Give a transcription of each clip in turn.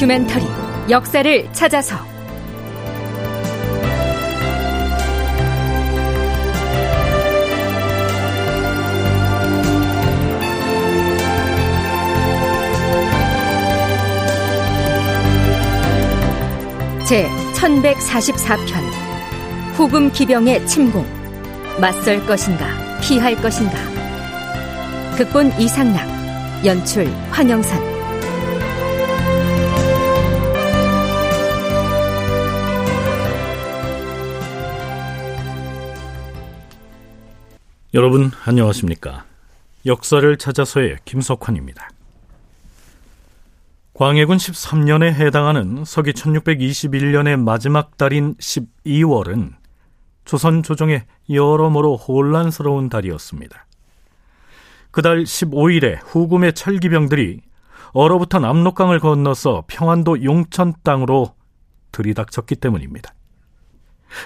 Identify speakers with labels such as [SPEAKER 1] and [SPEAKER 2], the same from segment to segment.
[SPEAKER 1] 다큐멘터리 역사를 찾아서. 제 1144편 후금 기병의 침공. 맞설 것인가 피할 것인가. 극본 이상락 연출 황영선
[SPEAKER 2] 여러분 안녕하십니까 역사를 찾아서의 김석환입니다 광해군 13년에 해당하는 서기 1621년의 마지막 달인 12월은 조선 조정의 여러모로 혼란스러운 달이었습니다. 그달 15일에 후금의 철기병들이 얼어붙은 압록강을 건너서 평안도 용천 땅으로 들이닥쳤기 때문입니다.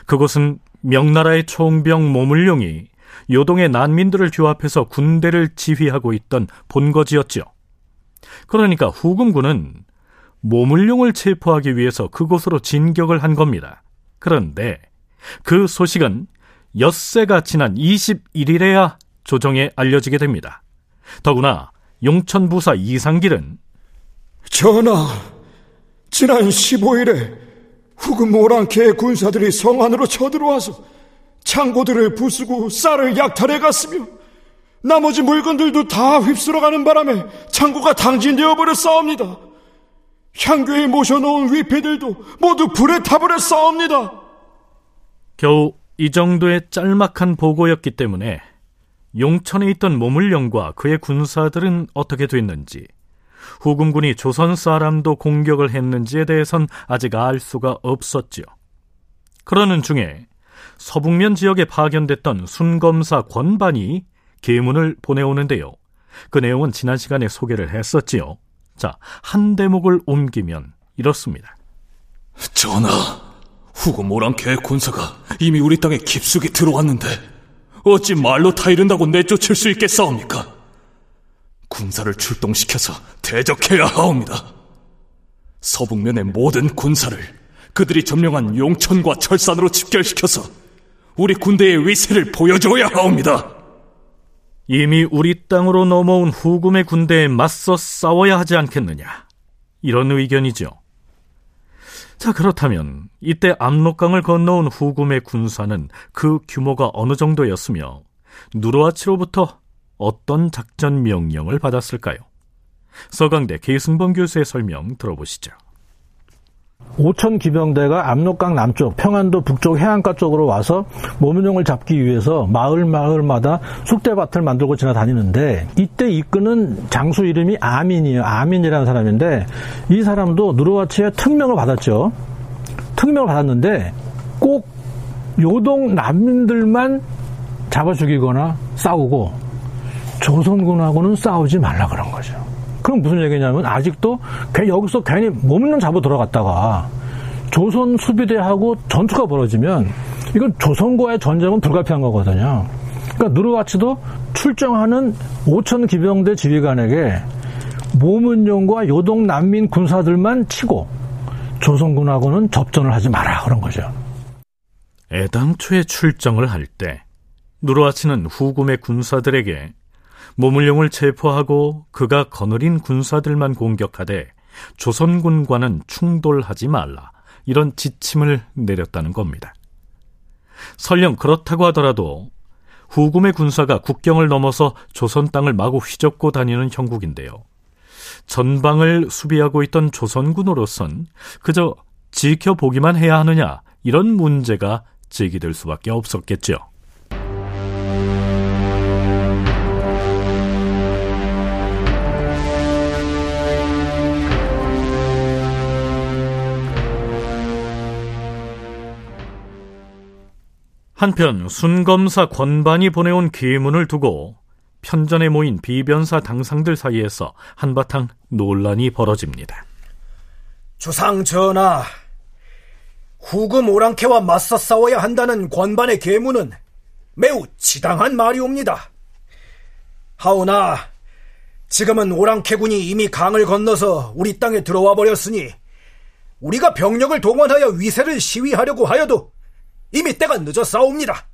[SPEAKER 2] 그곳은 명나라의 총병 모물룡이 요동의 난민들을 규합해서 군대를 지휘하고 있던 본거지였지요. 그러니까 후금군은 모물룡을 체포하기 위해서 그곳으로 진격을 한 겁니다. 그런데 그 소식은 엿새가 지난 21일에야 조정에 알려지게 됩니다. 더구나 용천부사 이상길은
[SPEAKER 3] 전하, 지난 15일에 후금 오랑캐의 군사들이 성 안으로 쳐들어와서 창고들을 부수고 쌀을 약탈해 갔으며 나머지 물건들도 다 휩쓸어 가는 바람에 창고가 당진되어 버렸사옵니다. 향교에 모셔놓은 위패들도 모두 불에 타버렸사옵니다.
[SPEAKER 2] 겨우 이 정도의 짤막한 보고였기 때문에 용천에 있던 모물령과 그의 군사들은 어떻게 됐는지 후금군이 조선 사람도 공격을 했는지에 대해선 아직 알 수가 없었지요. 그러는 중에 서북면 지역에 파견됐던 순검사 권반이 계문을 보내오는데요. 그 내용은 지난 시간에 소개를 했었지요. 자, 한 대목을 옮기면 이렇습니다.
[SPEAKER 4] 전하, 후고 모랑캐의 군사가 이미 우리 땅에 깊숙이 들어왔는데 어찌 말로 타이른다고 내쫓을 수 있겠사옵니까? 군사를 출동시켜서 대적해야 하옵니다. 서북면의 모든 군사를 그들이 점령한 용천과 철산으로 집결시켜서 우리 군대의 위세를 보여줘야 하옵니다.
[SPEAKER 2] 이미 우리 땅으로 넘어온 후금의 군대에 맞서 싸워야 하지 않겠느냐. 이런 의견이죠. 자, 그렇다면 이때 압록강을 건너온 후금의 군사는 그 규모가 어느 정도였으며 누르아치로부터 어떤 작전 명령을 받았을까요? 서강대 계승범 교수의 설명 들어보시죠.
[SPEAKER 5] 5천 기병대가 압록강 남쪽, 평안도 북쪽 해안가 쪽으로 와서 모문용을 잡기 위해서 마을 마을마다 쑥대밭을 만들고 지나다니는데 이때 이끄는 장수 이름이 아민이에요. 아민이라는 사람인데 이 사람도 누르와치의 특명을 받았죠. 특명을 받았는데 꼭 요동 난민들만 잡아 죽이거나 싸우고 조선군하고는 싸우지 말라 그런 거죠. 그럼 무슨 얘기냐면 아직도 여기서 괜히 몸만 잡아 들어갔다가 조선 수비대하고 전투가 벌어지면 이건 조선과의 전쟁은 불가피한 거거든요. 그러니까 누르와치도 출정하는 5천 기병대 지휘관에게 모문용과 요동 난민 군사들만 치고 조선군하고는 접전을 하지 마라 그런 거죠.
[SPEAKER 2] 애당초에 출정을 할 때 누르와치는 후금의 군사들에게 모물룡을 체포하고 그가 거느린 군사들만 공격하되 조선군과는 충돌하지 말라 이런 지침을 내렸다는 겁니다. 설령 그렇다고 하더라도 후금의 군사가 국경을 넘어서 조선 땅을 마구 휘젓고 다니는 형국인데요. 전방을 수비하고 있던 조선군으로선 그저 지켜보기만 해야 하느냐 이런 문제가 제기될 수밖에 없었겠죠. 한편 순검사 권반이 보내온 계문을 두고 편전에 모인 비변사 당상들 사이에서 한바탕 논란이 벌어집니다.
[SPEAKER 6] 주상 전하, 후금 오랑캐와 맞서 싸워야 한다는 권반의 계문은 매우 지당한 말이옵니다. 하오나 지금은 오랑캐군이 이미 강을 건너서 우리 땅에 들어와 버렸으니
[SPEAKER 7] 우리가 병력을 동원하여 위세를 시위하려고 하여도 이미 때가 늦었사옵니다.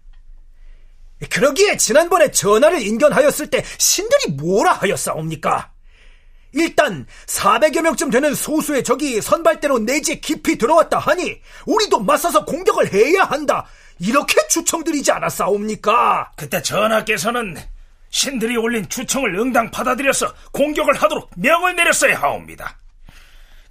[SPEAKER 7] 그러기에 지난번에 전하를 인견하였을 때 신들이 뭐라 하였사옵니까? 일단 400여 명쯤 되는 소수의 적이 선발대로 내지에 깊이 들어왔다 하니 우리도 맞서서 공격을 해야 한다. 이렇게 추청드리지 않았사옵니까?
[SPEAKER 8] 그때 전하께서는 신들이 올린 추청을 응당 받아들여서 공격을 하도록 명을 내렸어야 하옵니다.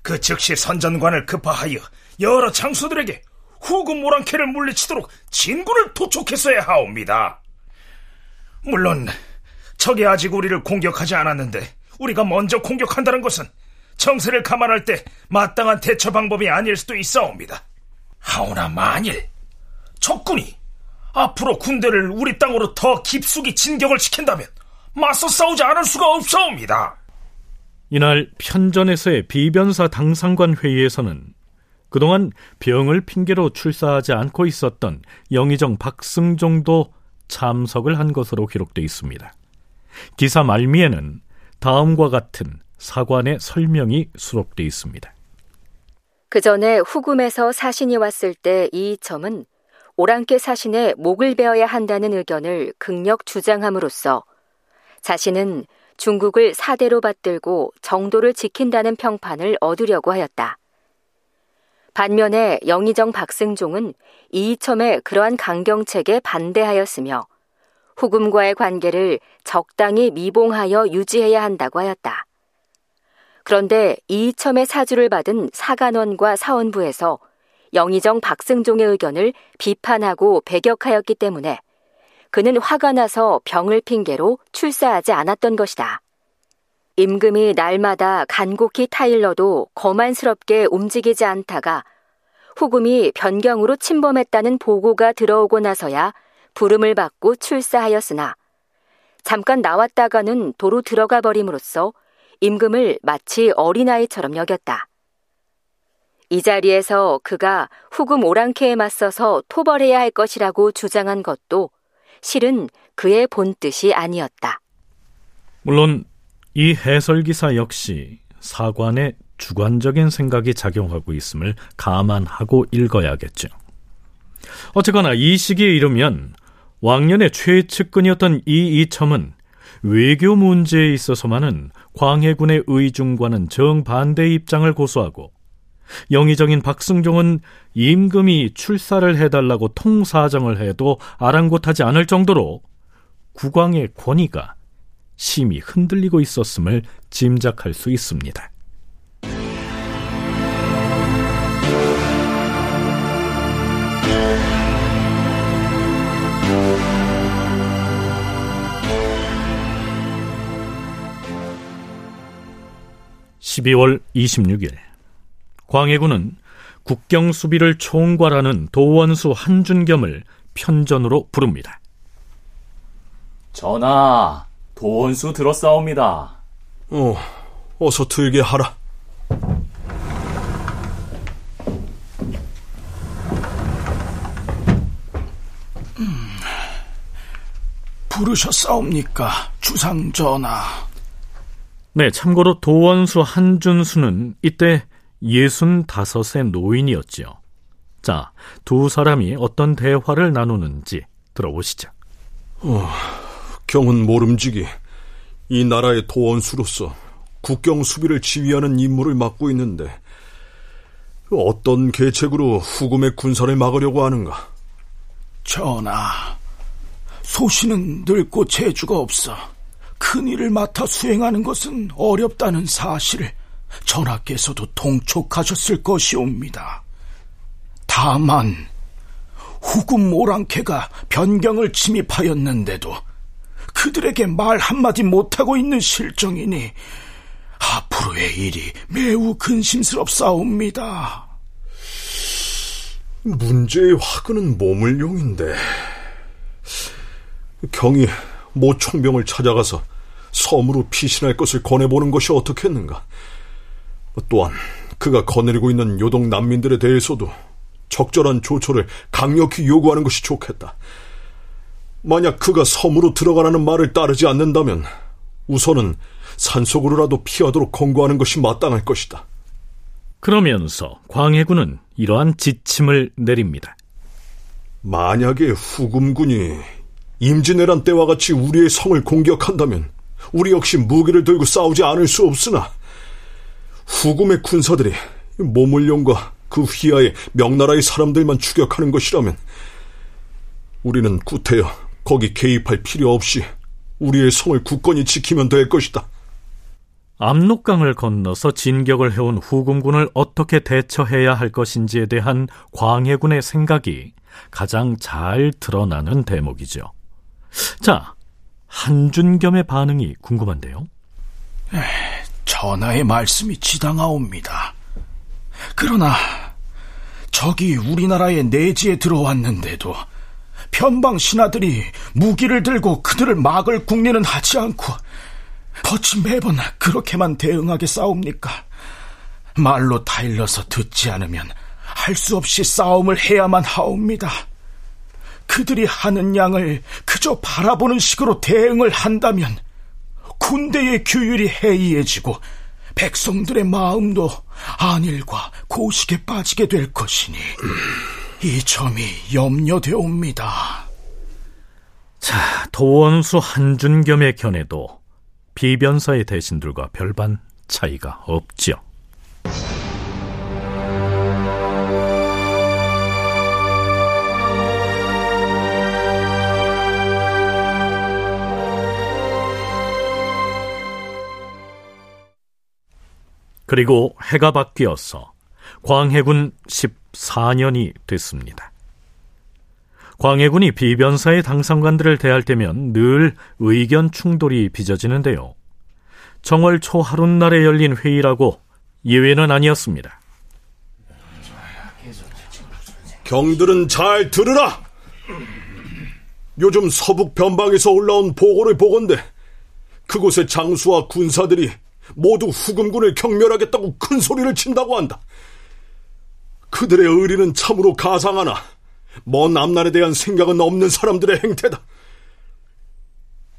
[SPEAKER 8] 그 즉시 선전관을 급파하여 여러 장수들에게 후금 모랑캐를 물리치도록 진군을 도촉했어야 하옵니다. 물론 적이 아직 우리를 공격하지 않았는데 우리가 먼저 공격한다는 것은 정세를 감안할 때 마땅한 대처 방법이 아닐 수도 있어옵니다. 하오나 만일 적군이 앞으로 군대를 우리 땅으로 더 깊숙이 진격을 시킨다면 맞서 싸우지 않을 수가 없사옵니다.
[SPEAKER 2] 이날 편전에서의 비변사 당상관 회의에서는 그동안 병을 핑계로 출사하지 않고 있었던 영의정 박승종도 참석을 한 것으로 기록되어 있습니다. 기사 말미에는 다음과 같은 사관의 설명이 수록되어 있습니다.
[SPEAKER 1] 그 전에 후금에서 사신이 왔을 때 이이첨은 오랑캐 사신의 목을 베어야 한다는 의견을 극력 주장함으로써 자신은 중국을 사대로 받들고 정도를 지킨다는 평판을 얻으려고 하였다. 반면에 영의정 박승종은 이이첨의 그러한 강경책에 반대하였으며 후금과의 관계를 적당히 미봉하여 유지해야 한다고 하였다. 그런데 이이첨의 사주를 받은 사간원과 사원부에서 영의정 박승종의 의견을 비판하고 배격하였기 때문에 그는 화가 나서 병을 핑계로 출사하지 않았던 것이다. 임금이 날마다 간곡히 타일러도 거만스럽게 움직이지 않다가 후금이 변경으로 침범했다는 보고가 들어오고 나서야 부름을 받고 출사하였으나 잠깐 나왔다가는 도로 들어가 버림으로써 임금을 마치 어린아이처럼 여겼다. 이 자리에서 그가 후금 오랑캐에 맞서서 토벌해야 할 것이라고 주장한 것도 실은 그의 본뜻이 아니었다.
[SPEAKER 2] 물론 이 해설기사 역시 사관의 주관적인 생각이 작용하고 있음을 감안하고 읽어야겠죠. 어쨌거나 이 시기에 이르면 왕년의 최측근이었던 이 이첨은 외교 문제에 있어서만은 광해군의 의중과는 정반대의 입장을 고수하고 영의정인 박승종은 임금이 출사를 해달라고 통사정을 해도 아랑곳하지 않을 정도로 국왕의 권위가 심히 흔들리고 있었음을 짐작할 수 있습니다. 12월 26일 광해군은 국경 수비를 총괄하는 도원수 한준겸을 편전으로 부릅니다.
[SPEAKER 9] 전하, 도원수 들었사옵니다.
[SPEAKER 3] 어, 어서 들게 하라.
[SPEAKER 7] 음, 부르셨사옵니까, 주상 전하?
[SPEAKER 2] 네, 참고로 도원수 한준수는 이때 예순 다섯의 노인이었지요. 자, 두 사람이 어떤 대화를 나누는지 들어보시죠.
[SPEAKER 3] 어, 경은 모름지기 이 나라의 도원수로서 국경 수비를 지휘하는 임무를 맡고 있는데 어떤 계책으로 후금의 군선을 막으려고 하는가?
[SPEAKER 7] 전하, 소신은 늙고 재주가 없어 큰 일을 맡아 수행하는 것은 어렵다는 사실을 전하께서도 동촉하셨을 것이옵니다. 다만 후금 모랑캐가 변경을 침입하였는데도 그들에게 말 한마디 못하고 있는 실정이니 앞으로의 일이 매우 근심스럽사옵니다.
[SPEAKER 3] 문제의 화근은 모물용인데 경이 모총병을 찾아가서 섬으로 피신할 것을 권해보는 것이 어떻겠는가? 또한 그가 거느리고 있는 요동 난민들에 대해서도 적절한 조처를 강력히 요구하는 것이 좋겠다. 만약 그가 섬으로 들어가라는 말을 따르지 않는다면 우선은 산속으로라도 피하도록 권고하는 것이 마땅할 것이다.
[SPEAKER 2] 그러면서 광해군은 이러한 지침을 내립니다.
[SPEAKER 3] 만약에 후금군이 임진왜란 때와 같이 우리의 성을 공격한다면 우리 역시 무기를 들고 싸우지 않을 수 없으나 후금의 군사들이 모물룡과 그 휘하의 명나라의 사람들만 추격하는 것이라면 우리는 구태여 거기 개입할 필요 없이 우리의 성을 굳건히 지키면 될 것이다.
[SPEAKER 2] 압록강을 건너서 진격을 해온 후금군을 어떻게 대처해야 할 것인지에 대한 광해군의 생각이 가장 잘 드러나는 대목이죠. 자, 한준겸의 반응이 궁금한데요.
[SPEAKER 7] 전하의 말씀이 지당하옵니다. 그러나 적이 우리나라의 내지에 들어왔는데도 편방 신하들이 무기를 들고 그들을 막을 국리는 하지 않고 거치 매번 그렇게만 대응하게 싸웁니까? 말로 타일러서 듣지 않으면 할 수 없이 싸움을 해야만 하옵니다. 그들이 하는 양을 그저 바라보는 식으로 대응을 한다면 군대의 규율이 해이해지고 백성들의 마음도 안일과 고식에 빠지게 될 것이니 이 점이 염려되옵니다.
[SPEAKER 2] 자, 도원수 한준겸의 견해도 비변사의 대신들과 별반 차이가 없지요. 그리고 해가 바뀌어서 광해군 14년이 됐습니다. 광해군이 비변사의 당상관들을 대할 때면 늘 의견 충돌이 빚어지는데요. 정월 초 하룻날에 열린 회의라고 예외는 아니었습니다.
[SPEAKER 3] 경들은 잘 들으라! 요즘 서북 변방에서 올라온 보고를 보건대 그곳의 장수와 군사들이 모두 후금군을 경멸하겠다고 큰 소리를 친다고 한다. 그들의 의리는 참으로 가상하나 먼 앞날에 대한 생각은 없는 사람들의 행태다.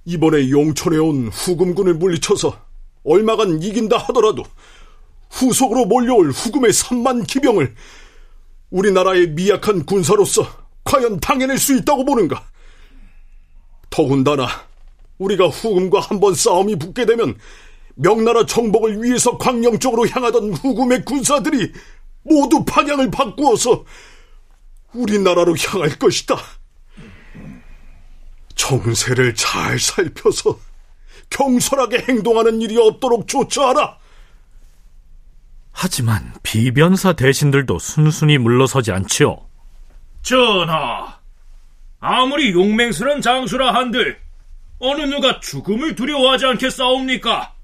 [SPEAKER 3] 이번에 용천에 온 후금군을 물리쳐서 얼마간 이긴다 하더라도 후속으로 몰려올 후금의 3만 기병을 우리나라의 미약한 군사로서 과연 당해낼 수 있다고 보는가? 더군다나 우리가 후금과 한번 싸움이 붙게 되면 명나라 정복을 위해서 광영 쪽으로 향하던 후금의 군사들이 모두 방향을 바꾸어서 우리나라로 향할 것이다. 정세를 잘 살펴서 경솔하게 행동하는 일이 없도록 조처하라.
[SPEAKER 2] 하지만 비변사 대신들도 순순히 물러서지 않지요.
[SPEAKER 10] 전하, 아무리 용맹스런 장수라 한들 어느 누가 죽음을 두려워하지 않겠사옵니까?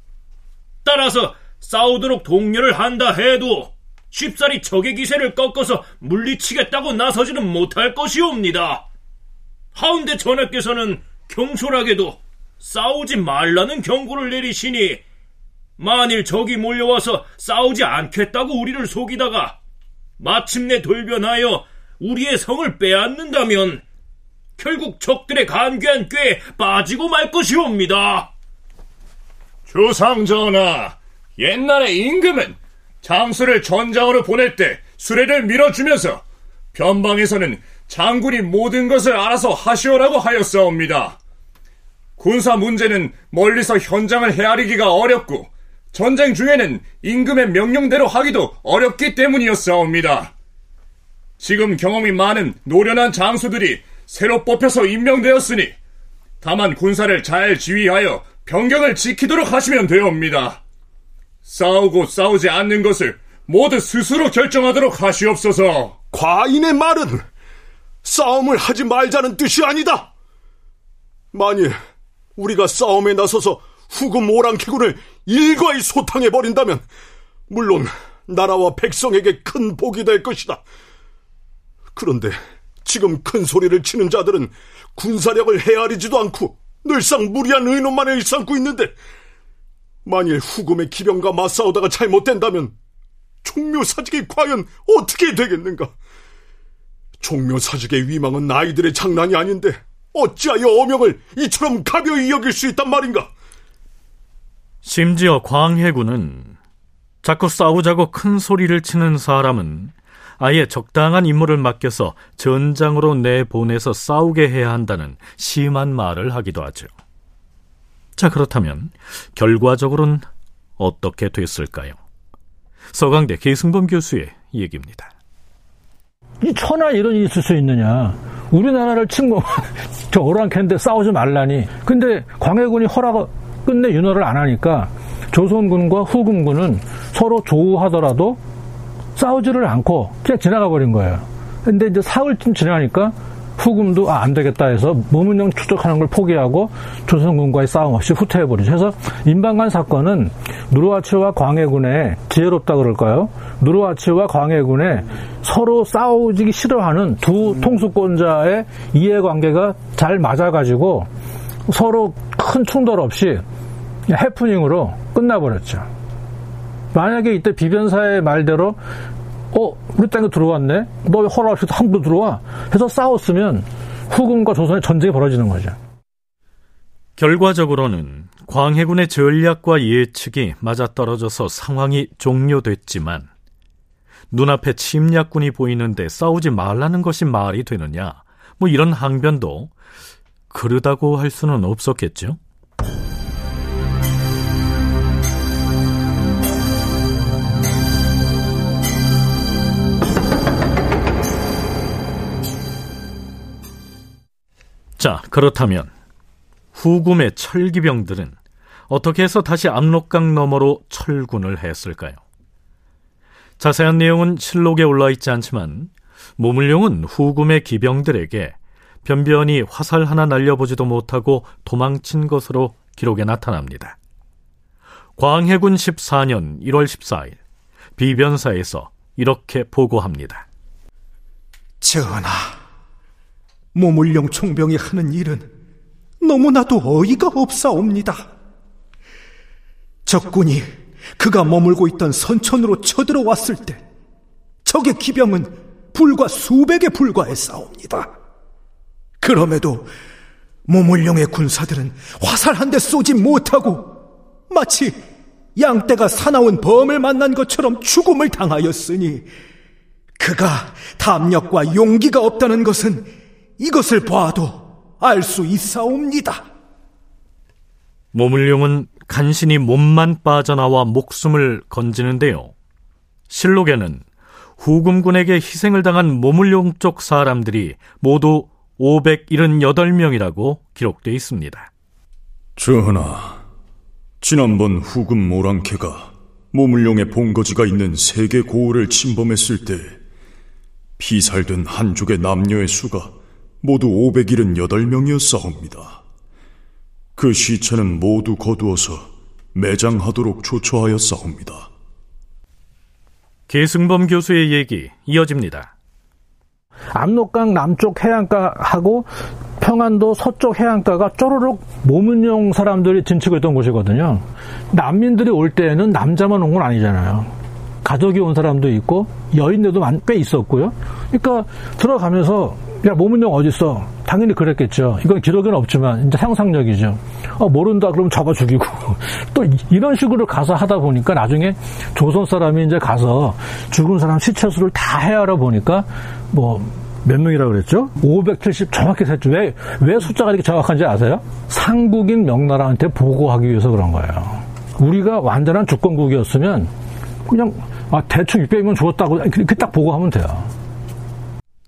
[SPEAKER 10] 따라서 싸우도록 동료를 한다 해도 쉽사리 적의 기세를 꺾어서 물리치겠다고 나서지는 못할 것이옵니다. 하운데 전하께서는 경솔하게도 싸우지 말라는 경고를 내리시니 만일 적이 몰려와서 싸우지 않겠다고 우리를 속이다가 마침내 돌변하여 우리의 성을 빼앗는다면 결국 적들의 간괴한 꾀에 빠지고 말 것이옵니다.
[SPEAKER 4] 조상 전하, 옛날에 임금은 장수를 전장으로 보낼 때 수레를 밀어주면서 변방에서는 장군이 모든 것을 알아서 하시오라고 하였사옵니다. 군사 문제는 멀리서 현장을 헤아리기가 어렵고 전쟁 중에는 임금의 명령대로 하기도 어렵기 때문이었사옵니다. 지금 경험이 많은 노련한 장수들이 새로 뽑혀서 임명되었으니 다만 군사를 잘 지휘하여 병경을 지키도록 하시면 되옵니다. 싸우고 싸우지 않는 것을 모두 스스로 결정하도록 하시옵소서.
[SPEAKER 3] 과인의 말은 싸움을 하지 말자는 뜻이 아니다. 만일 우리가 싸움에 나서서 후금 오랑캐군을 일과히 소탕해 버린다면 물론 나라와 백성에게 큰 복이 될 것이다. 그런데 지금 큰 소리를 치는 자들은 군사력을 헤아리지도 않고 늘상 무리한 의논만을 일삼고 있는데 만일 후금의 기병과 맞싸우다가 잘못된다면 종묘사직이 과연 어떻게 되겠는가? 종묘사직의 위망은 아이들의 장난이 아닌데 어찌하여 어명을 이처럼 가벼이 여길 수 있단 말인가?
[SPEAKER 2] 심지어 광해군은 자꾸 싸우자고 큰 소리를 치는 사람은 아예 적당한 임무를 맡겨서 전장으로 내보내서 싸우게 해야 한다는 심한 말을 하기도 하죠. 자, 그렇다면 결과적으로는 어떻게 됐을까요? 서강대 계승범 교수의 얘기입니다.
[SPEAKER 5] 이 천하 이런 일이 있을 수 있느냐. 우리나라를 침공, 저 오랑캐인데 싸우지 말라니. 근데 광해군이 허락, 끝내 윤허를 안 하니까 조선군과 후금군은 서로 조우하더라도 싸우지를 않고 그냥 지나가 버린 거예요. 근데 이제 사흘쯤 지나니까 후금도 아, 안 되겠다 해서 모문령 추적하는 걸 포기하고 조선군과의 싸움 없이 후퇴해버리죠. 그래서 임방관 사건은 누르하치와 광해군의 지혜롭다 그럴까요? 누르하치와 광해군의 서로 싸우기 싫어하는 두 통수권자의 이해관계가 잘 맞아가지고 서로 큰 충돌 없이 해프닝으로 끝나버렸죠. 만약에 이때 비변사의 말대로 어, 우리 땅에 들어왔네? 너 왜 허락 없이 함부로 들어와? 해서 싸웠으면 후금과 조선의 전쟁이 벌어지는 거죠.
[SPEAKER 2] 결과적으로는 광해군의 전략과 예측이 맞아떨어져서 상황이 종료됐지만 눈앞에 침략군이 보이는데 싸우지 말라는 것이 말이 되느냐 뭐 이런 항변도 그르다고 할 수는 없었겠죠. 자, 그렇다면 후금의 철기병들은 어떻게 해서 다시 압록강 너머로 철군을 했을까요? 자세한 내용은 실록에 올라 있지 않지만 모물룡은 후금의 기병들에게 변변히 화살 하나 날려보지도 못하고 도망친 것으로 기록에 나타납니다. 광해군 14년 1월 14일 비변사에서 이렇게 보고합니다.
[SPEAKER 6] 전하, 모물룡 총병이 하는 일은 너무나도 어이가 없사옵니다. 적군이 그가 머물고 있던 선천으로 쳐들어왔을 때 적의 기병은 불과 수백에 불과했사옵니다. 그럼에도 모물룡의 군사들은 화살 한 대 쏘지 못하고 마치 양떼가 사나운 범을 만난 것처럼 죽음을 당하였으니 그가 담력과 용기가 없다는 것은 이것을 봐도 알 수 있사옵니다.
[SPEAKER 2] 모물룡은 간신히 몸만 빠져나와 목숨을 건지는데요. 실록에는 후금군에게 희생을 당한 모물룡 쪽 사람들이 모두 578명이라고 기록되어 있습니다.
[SPEAKER 3] 전하, 지난번 후금 모랑캐가 모물룡의 본거지가 있는 세계 고을을 침범했을 때 피살된 한족의 남녀의 수가 모두 578명이었사옵니다. 그 시체는 모두 거두어서 매장하도록 조처하였사옵니다.
[SPEAKER 2] 계승범 교수의 얘기 이어집니다.
[SPEAKER 5] 압록강 남쪽 해안가하고 평안도 서쪽 해안가가 쪼르륵 모문용 사람들이 진축했던 곳이거든요. 난민들이 올 때에는 남자만 온 건 아니잖아요. 가족이 온 사람도 있고 여인들도 꽤 있었고요. 그러니까 들어가면서 야 모문용 어딨어? 당연히 그랬겠죠. 이건 기록에는 없지만 이제 상상력이죠. 어, 모른다 그러면 잡아 죽이고 또 이런 식으로 가서 하다 보니까 나중에 조선 사람이 이제 가서 죽은 사람 시체 수를 다 헤아려 보니까 뭐 몇 명이라고 그랬죠? 570 정확히 셌죠. 왜, 왜 숫자가 이렇게 정확한지 아세요? 상국인 명나라한테 보고하기 위해서 그런 거예요. 우리가 완전한 주권국이었으면 그냥 아, 대충 600명 죽었다고 이렇게 딱 보고하면 돼요.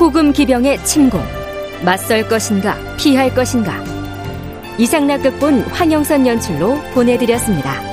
[SPEAKER 1] 후금 기병의 침공 맞설 것인가 피할 것인가 이상락 극본 황영선 연출로 보내드렸습니다.